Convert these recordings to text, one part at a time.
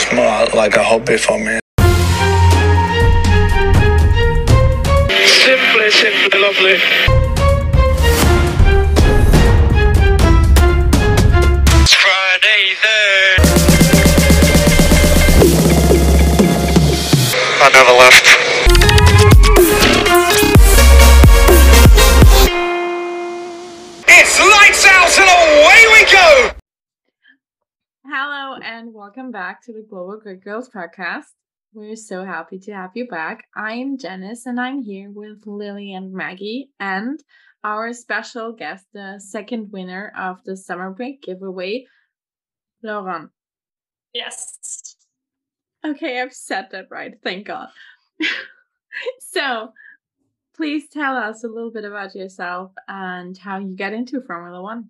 It's more like a hobby for me. Simply, simply lovely. Friday then. I never left. It's lights out and away we go! Hello and welcome back to the Global Grid Girls podcast. We're so happy to have you back. I'm Janice and I'm here with Lily and Maggie and our special guest, the second winner of the summer break giveaway, Lauranne. Yes. Okay, I've said that right. Thank God. so, please tell us a little bit about yourself and how you get into Formula One.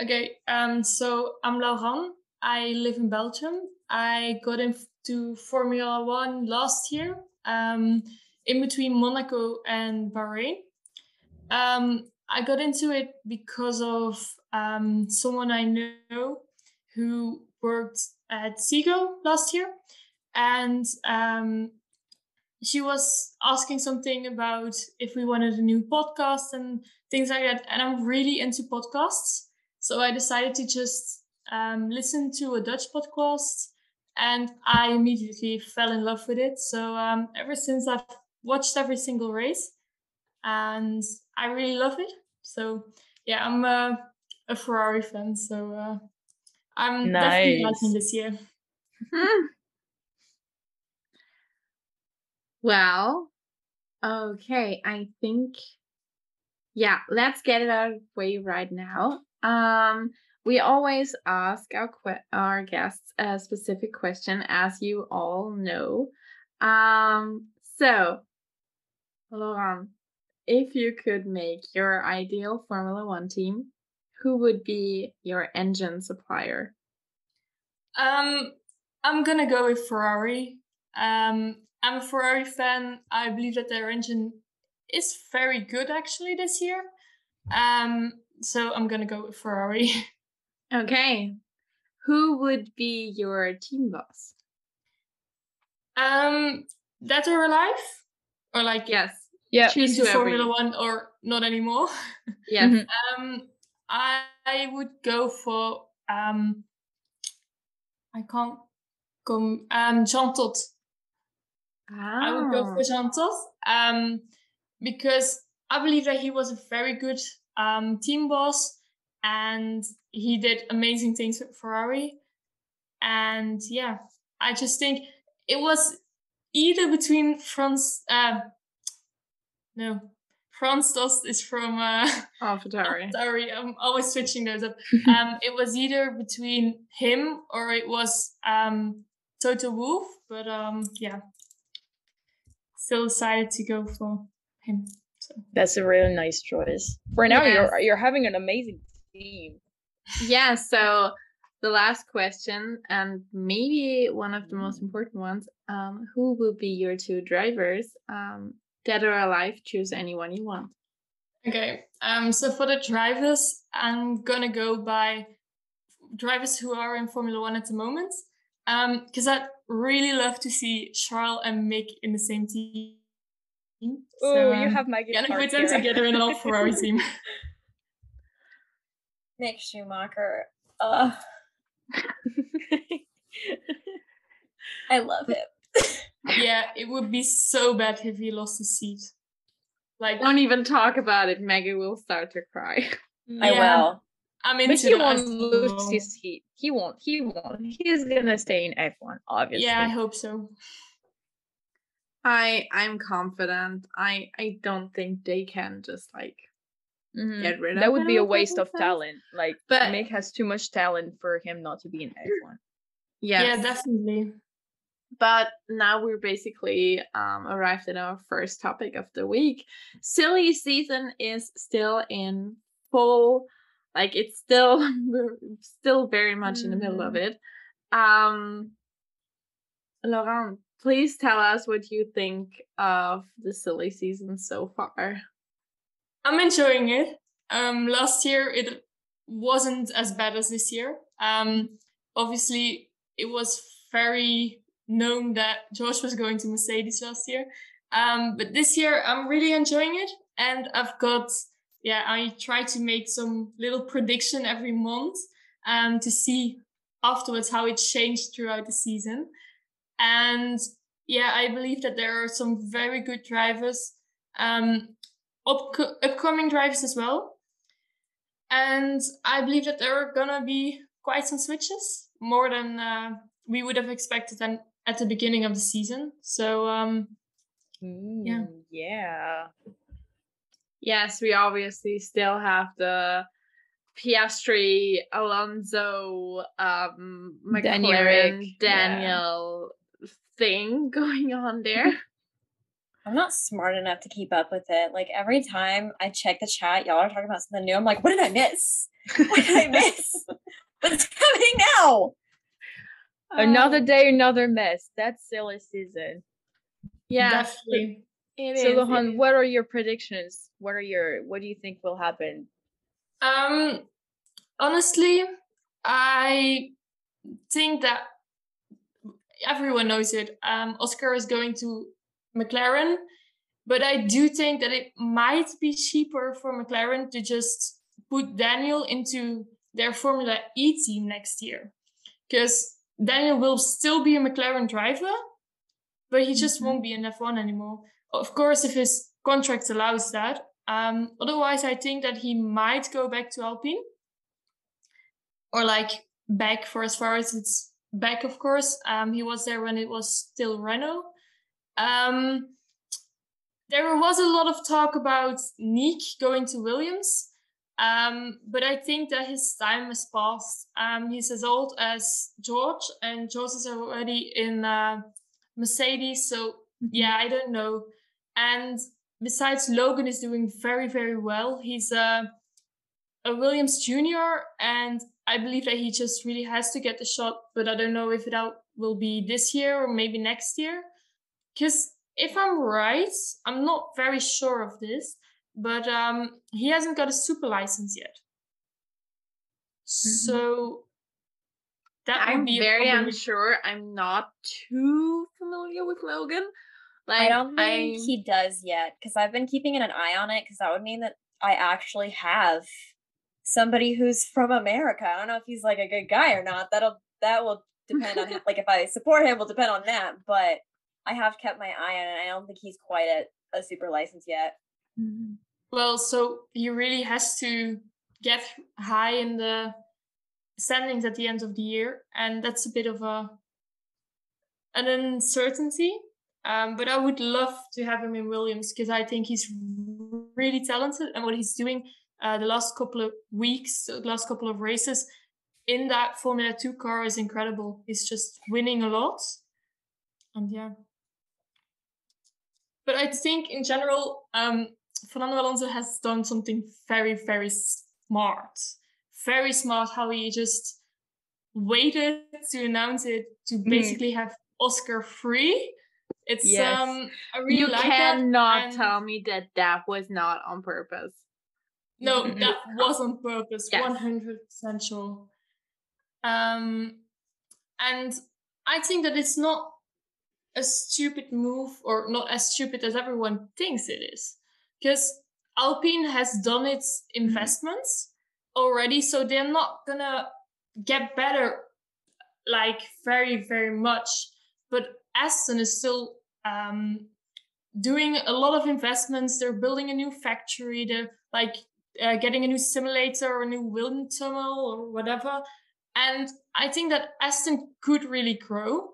Okay. Um. So I'm Lauranne. I live in Belgium. I got into Formula One last year. Um, in between Monaco and Bahrain. Um, I got into it because of um someone I know who worked at Seagull last year, and um she was asking something about if we wanted a new podcast and things like that. And I'm really into podcasts. So I decided to just um, listen to a Dutch podcast and I immediately fell in love with it. So um, ever since I've watched every single race and I really love it. So yeah, I'm a, a Ferrari fan. So uh, I'm definitely Nice. liking this year. Hmm. Well, okay, I think yeah, let's get it out of the way right now. Um, we always ask our que- our guests a specific question, as you all know. Um, so, Lauranne, if you could make your ideal Formula One team, who would be your engine supplier? Um, I'm gonna go with Ferrari. Um, I'm a Ferrari fan. I believe that their engine is very good actually this year. Um, so I'm gonna go with Ferrari. Okay, who would be your team boss? um, dead or alive, or like Yes, Yeah. choose into whoever. Formula you- One or not anymore. Yes. Mhm. Um, I, I would go for um, I can't come um Jean Todt. I would go Ah. for Jean Todt um, because I believe that he was a very good um, team boss and he did amazing things with Ferrari. And yeah, I just think it was either between Franz, uh, no, Franz Tost is from uh, Ferrari. Sorry, I'm always switching those up. um, it was either between him or it was um, Toto Wolff, but um, yeah, still decided to go for him. So That's a really nice choice. For now, Yes. you're you're having an amazing team. Yeah, so the last question, and maybe one of the most important ones, um, who will be your two drivers? Um, dead or alive, choose anyone you want. okay, um, so for the drivers, I'm gonna go by drivers who are in Formula One at the moment, um, because I'd really love to see Charles and Mick in the same team. Oh, you um, have Maggie. gonna Clark put them together in an all Ferrari team. Mick Schumacher. Uh, I love him. yeah, it would be so bad if he lost his seat. Like, Don't even talk about it. Maggie will start to cry. I Yeah. will. I mean, But he won't lose his seat. He won't. He won't. He's gonna stay in F1, obviously. Yeah, I hope so. I I'm confident. I I don't think they can just like Mhm. get rid of That would be a waste of sense. talent. Like, But- Mick has too much talent for him not to be in F1. Yes. Yeah, definitely. But now we're basically um, arrived at our first topic of the week. Silly season is still in full, like it's still we're still very much in the middle of it. Um, Lauranne, please tell us what you think of the silly season so far. I'm enjoying it. Um, last year it wasn't as bad as this year. Um, obviously it was very known that George was going to Mercedes last year. Um, but this year I'm really enjoying it, and I've got yeah I try to make some little prediction every month um, to see afterwards how it changed throughout the season, and yeah I believe that there are some very good drivers, um, up- upcoming drivers as well, and I believe that there are gonna be quite some switches more than uh, we would have expected and at the beginning of the season. So um, Yeah. Yeah. Yes, we obviously still have the Piastri, Alonso, um, Daniel McLaren, yeah. Daniel thing going on there. I'm not smart enough to keep up with it. Like every time I check the chat, y'all are talking about something new. I'm like, what did I miss? What did I miss? What's happening now? Another Um, day, another mess. That's silly season. yeah, definitely. it so, is, Lauranne, is. what are your predictions? What are your what do you think will happen? Um, honestly, I think that everyone knows it. Um, Oscar is going to McLaren, but I do think that it might be cheaper for McLaren to just put Daniel into their Formula E team next year, because Daniel will still be a McLaren driver, but he just won't be in F1 anymore. Of course, if his contract allows that. Um, otherwise, I think that he might go back to Alpine, or like back for as far as it's back. Of course, um, he was there when it was still Renault. Um, there was a lot of talk about Nick going to Williams, um, but I think that his time has passed. Um, he's as old as George, and George is already in uh, Mercedes. So yeah, I don't know. And besides, Logan is doing very very well. He's a a Williams junior, and I believe that he just really has to get the shot. But I don't know if it will be this year or maybe next year. Because if I'm right, I'm not very sure of this, but um, he hasn't got a super license yet. So that would I'm be very problem. unsure. I'm not too familiar with Logan. Like I don't think I- he does yet because I've been keeping an eye on it because that would mean that I actually have somebody who's from America. I don't know if he's like a good guy or not. That'll that will depend on like if I support him will depend on that. But I have kept my eye on it. I don't think he's quite at a super license yet. Well, so he really has to get high in the standings at the end of the year, and that's a bit of a an uncertainty. Um, but I would love to have him in Williams because I think he's really talented, and what he's doing uh, the last couple of weeks, the last couple of races in that Formula Two car is incredible. He's just winning a lot, and yeah. But I think in general, um, Fernando Alonso has done something very, very smart. Very smart how he just waited to announce it to Mm. basically have Oscar free. It's Yes. um I really you like cannot tell me that that was not on purpose. No, Mhm. that was on purpose, Yes. one hundred percent sure. Um, and I think that it's not a stupid move, or not as stupid as everyone thinks it is, because Alpine has done its investments already, so they're not gonna get better, like very very much. But Aston is still um, doing a lot of investments. They're building a new factory. They're like uh, getting a new simulator or a new wind tunnel or whatever. And I think that Aston could really grow.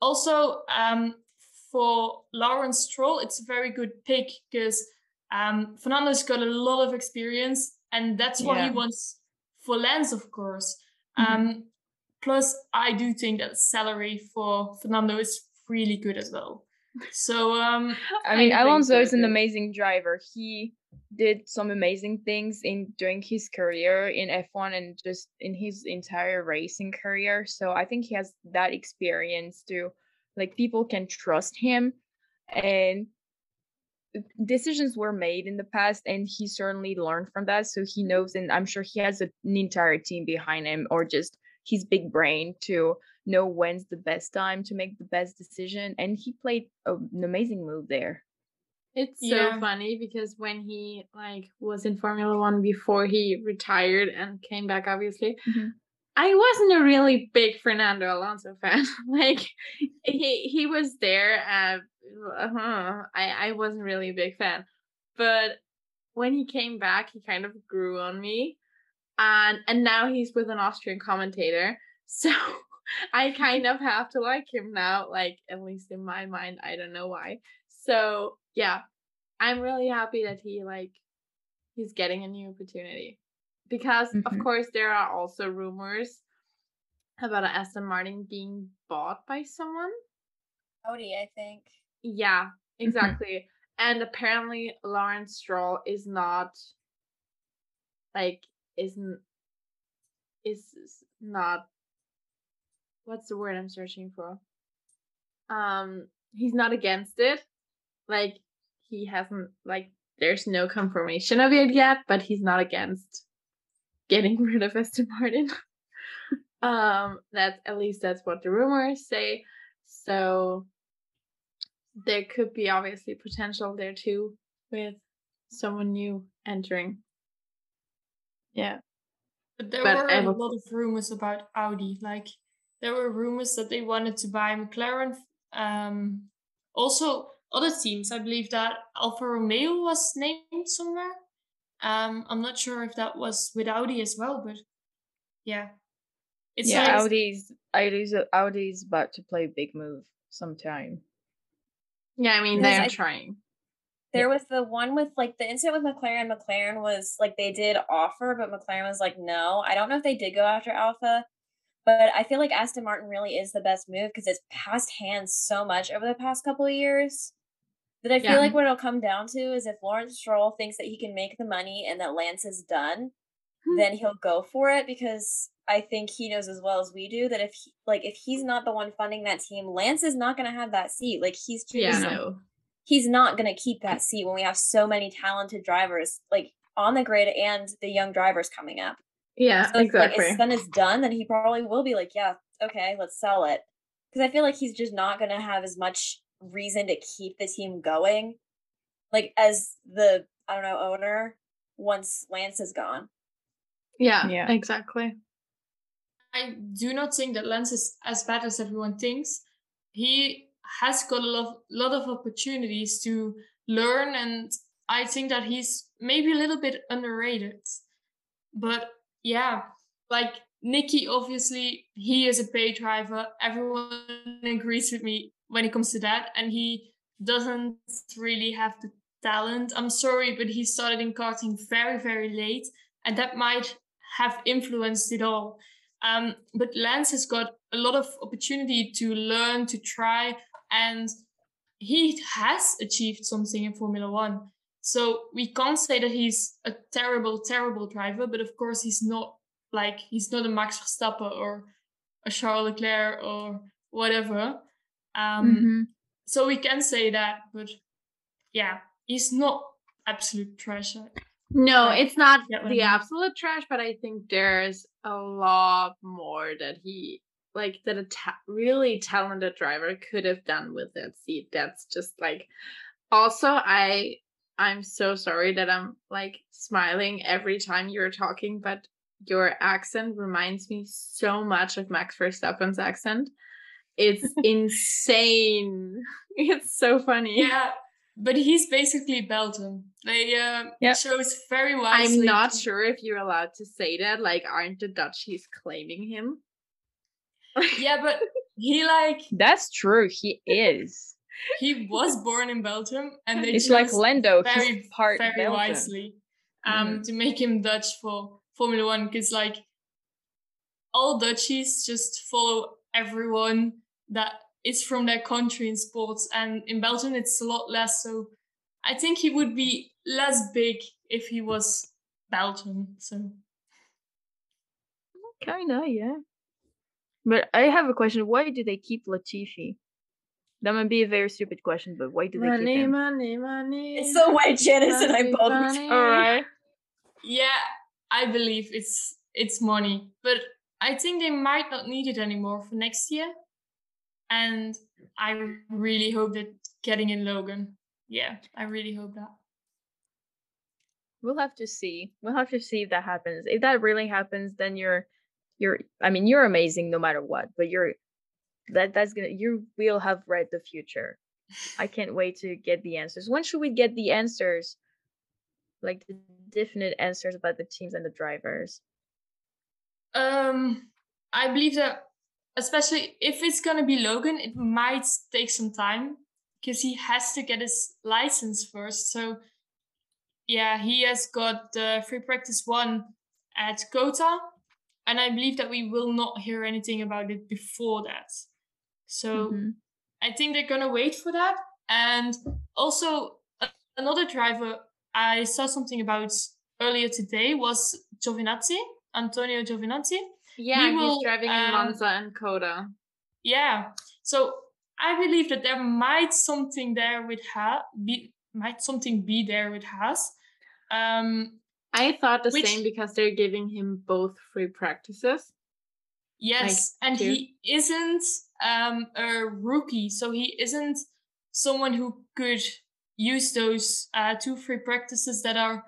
Also, um, for Lawrence Stroll, it's a very good pick because um, Fernando's got a lot of experience, and that's what Yeah. he wants for Lance, of course. Mhm. Um, plus, I do think that salary for Fernando is really good as well. So, um, I mean, Alonso is an amazing driver. He did some amazing things in during his career in F1 and just in his entire racing career. So I think he has that experience to like people can trust him. And decisions were made in the past and he certainly learned from that. So he knows and i'm sure he has an entire team behind him or just his big brain to know when's the best time to make the best decision. And he played an amazing move there It's so Yeah. funny because when he like was in Formula One before he retired and came back, obviously, Mhm. I wasn't a really big Fernando Alonso fan. like he he was there, uh, uh I I wasn't really a big fan, but when he came back, he kind of grew on me, and and now he's with an Austrian commentator, so. I kind of have to like him now, like at least in my mind. I don't know why. So yeah, I'm really happy that he like he's getting a new opportunity. Because of Mhm. course there are also rumors about Aston Martin being bought by someone. Audi, I think. Yeah, exactly. And apparently Lawrence Stroll is not like isn't is not what's the word I'm searching for? Um he's not against it. Like he hasn't like there's no confirmation of it yet, but he's not against getting rid of Aston Martin. um that's at least that's what the rumors say. So there could be obviously potential there too with someone new entering. Yeah. But there But were a lot of rumors about Audi. Like there were rumors that they wanted to buy McLaren. Um, also, other teams. I believe that Alfa Romeo was named somewhere. Um, I'm not sure if that was with Audi as well, but yeah, it's yeah like audi's audi's audi's about to play a big move sometime Yeah, I mean they're I- trying. There was the one with like the incident with McLaren. McLaren was like they did offer, but McLaren was like no. I don't know if they did go after Alfa, but I feel like Aston Martin really is the best move because it's passed hands so much over the past couple of years. That I feel Yeah. like what it'll come down to is if Lawrence Stroll thinks that he can make the money and that Lance is done, Hmm. then he'll go for it because I think he knows as well as we do that if he, like if he's not the one funding that team, Lance is not going to have that seat. Like he's too Yeah, no. he's not going to keep that seat when we have so many talented drivers like on the grid and the young drivers coming up. Yeah, So if, exactly. like his son is done, then he probably will be like, yeah, okay, let's sell it. Because I feel like he's just not going to have as much reason to keep the team going, like as the I don't know owner once Lance is gone. yeah, Yeah. exactly. I do not think that Lance is as bad as everyone thinks. He has got a lot, lot of opportunities to learn, and I think that he's maybe a little bit underrated. But yeah, like Nikki, obviously, he is a pay driver. Everyone agrees with me when it comes to that, and he doesn't really have the talent. I'm sorry, but he started in karting very, very late, and that might have influenced it all. Um, but Lance has got a lot of opportunity to learn, to try, and he has achieved something in Formula One. So we can't say that he's a terrible, terrible driver, but of course he's not like he's not a Max Verstappen or a Charles Leclerc or whatever. Um, Mhm. So we can say that, but yeah, he's not absolute trash. No, it's not I the mean? absolute trash, but I think there's a lot more that he like that a ta- really talented driver could have done with that seat. That's just like also I I'm so sorry that I'm like smiling every time you're talking, but your accent reminds me so much of Max Verstappen's accent. It's insane. It's so funny. Yeah, but he's basically Belgium. They uh, Yep. shows very wisely. I'm not sure if you're allowed to say that. Like, aren't the Dutchies claiming him? Yeah, but he like That's true. He is. he was born in Belgium, and they It's like Lando. very He's part very Belgian. wisely um Mm-hmm. to make him Dutch for Formula One because like all Dutchies just follow everyone that is from their country in sports, and in Belgium it's a lot less. So I think he would be less big if he was Belgian. So Kinda, yeah. But I have a question. Why do they keep Latifi? That might be a very stupid question, but why do they keep Money, him? money, money. It's the way Janice and I Money, both. money. All right. yeah, I believe it's it's money, but I think they might not need it anymore for next year. And I really hope that getting in Logan. Yeah, I really hope that. We'll have to see. We'll have to see if that happens. If that really happens, then you're you're I mean, you're amazing no matter what, but you're that that's gonna you will have read the future. I can't wait to get the answers. When should we get the answers? Like the definite answers about the teams and the drivers. Um, I believe that especially if it's gonna be Logan, it might take some time because he has to get his license first. So yeah, he has got the free practice one at COTA, and I believe that we will not hear anything about it before that. So mm-hmm. I think they're gonna wait for that. And also another driver I saw something about earlier today was Giovinazzi, Antonio Giovinazzi. Yeah, he will, he's driving um, in Monza and COTA. Yeah. So I believe that there might something there with her be might something be there with Haas. Um, I thought the which, same because they're giving him both free practices. Yes, like, and two. he isn't um, a rookie, so he isn't someone who could use those uh, two free practices that are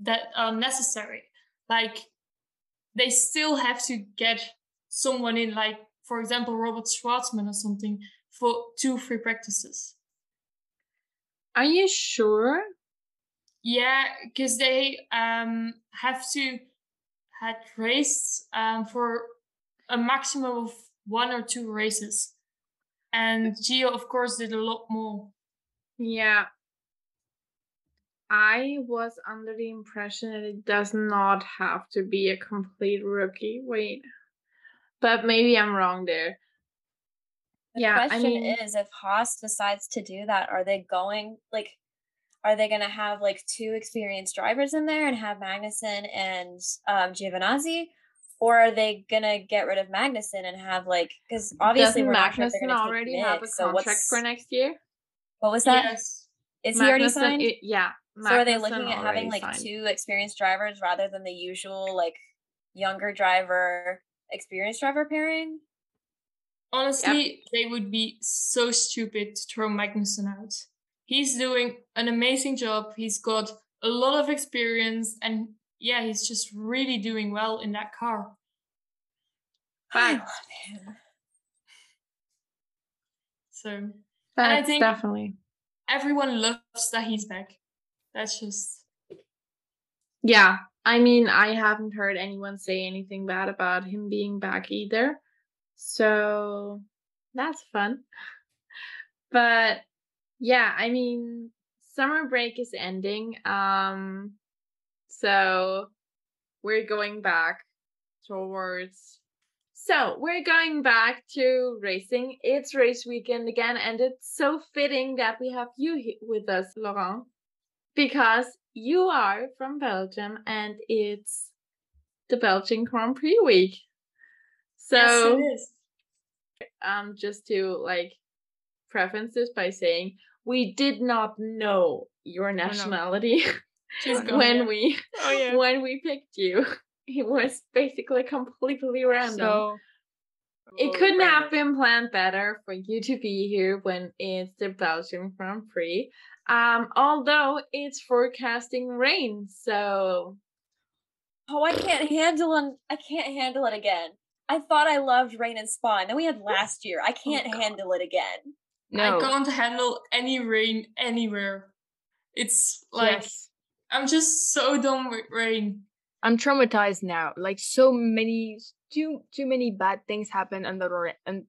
that are necessary. Like they still have to get someone in, like for example, Robert Shwartzman or something for two free practices. Are you sure? Yeah, because they um, have to had raced um, for a maximum of one or two races. And Gio, of course, did a lot more. Yeah. I was under the impression that it does not have to be a complete rookie. Wait. But maybe I'm wrong there. The yeah, question I mean, is if Haas decides to do that, are they going like are they going to have like two experienced drivers in there and have Magnussen and um, Giovinazzi? Or are they gonna get rid of Magnussen and have like because obviously Doesn't we're Magnussen not already have a contract so for next year? What was that? Yes. Is Magnussen, he already signed? It, yeah. Magnussen so are they looking at having like signed. two experienced drivers rather than the usual like younger driver experienced driver pairing? Honestly, yep. they would be so stupid to throw Magnussen out. He's doing an amazing job. He's got a lot of experience and yeah, he's just really doing well in that car. Fine. So That's I think definitely everyone loves that he's back. That's just Yeah. I mean, I haven't heard anyone say anything bad about him being back either. So that's fun. But yeah, I mean, summer break is ending. Um so we're going back towards so we're going back to racing. It's race weekend again, and it's so fitting that we have you with us, Lauranne, because you are from Belgium and it's the Belgian Grand Prix week. So, yes, um, just to like preface this by saying we did not know your nationality when we oh, yeah. when we picked you. It was basically completely random. So, it couldn't random. have been planned better for you to be here when it's the Belgian Grand Prix. Um, although it's forecasting rain, so oh, I can't handle it. I can't handle it again. I thought I loved rain and spa, and then we had last year. I oh, can't oh, handle it again. No. I can't handle any rain anywhere. It's like yes. I'm just so done with rain. I'm traumatized now. Like so many too too many bad things happen under the and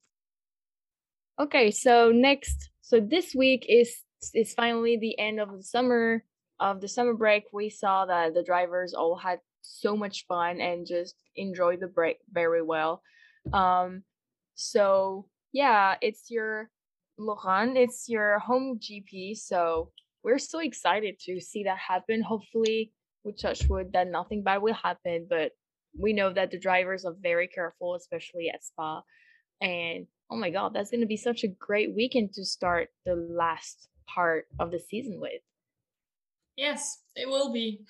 Okay, so next so this week is is finally the end of the summer of the summer break. We saw that the drivers all had so much fun and just enjoyed the break very well. Um so yeah, it's your Lauranne, it's your home GP, so we're so excited to see that happen. Hopefully, we touch wood that nothing bad will happen, but we know that the drivers are very careful, especially at Spa. And oh my god, that's gonna be such a great weekend to start the last part of the season with. Yes, it will be.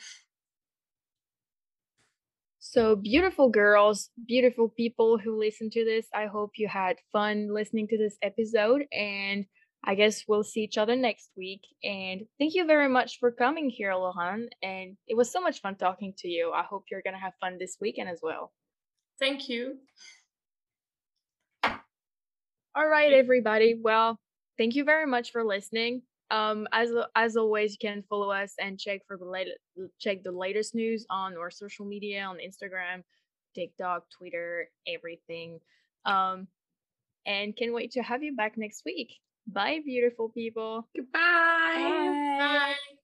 So, beautiful girls, beautiful people who listen to this, I hope you had fun listening to this episode. And I guess we'll see each other next week. And thank you very much for coming here, Lauranne. And it was so much fun talking to you. I hope you're going to have fun this weekend as well. Thank you. All right, everybody. Well, thank you very much for listening. Um, as as always, you can follow us and check for the latest check the latest news on our social media on Instagram, TikTok, Twitter, everything. Um, and can't wait to have you back next week. Bye, beautiful people. Goodbye. Bye. Bye.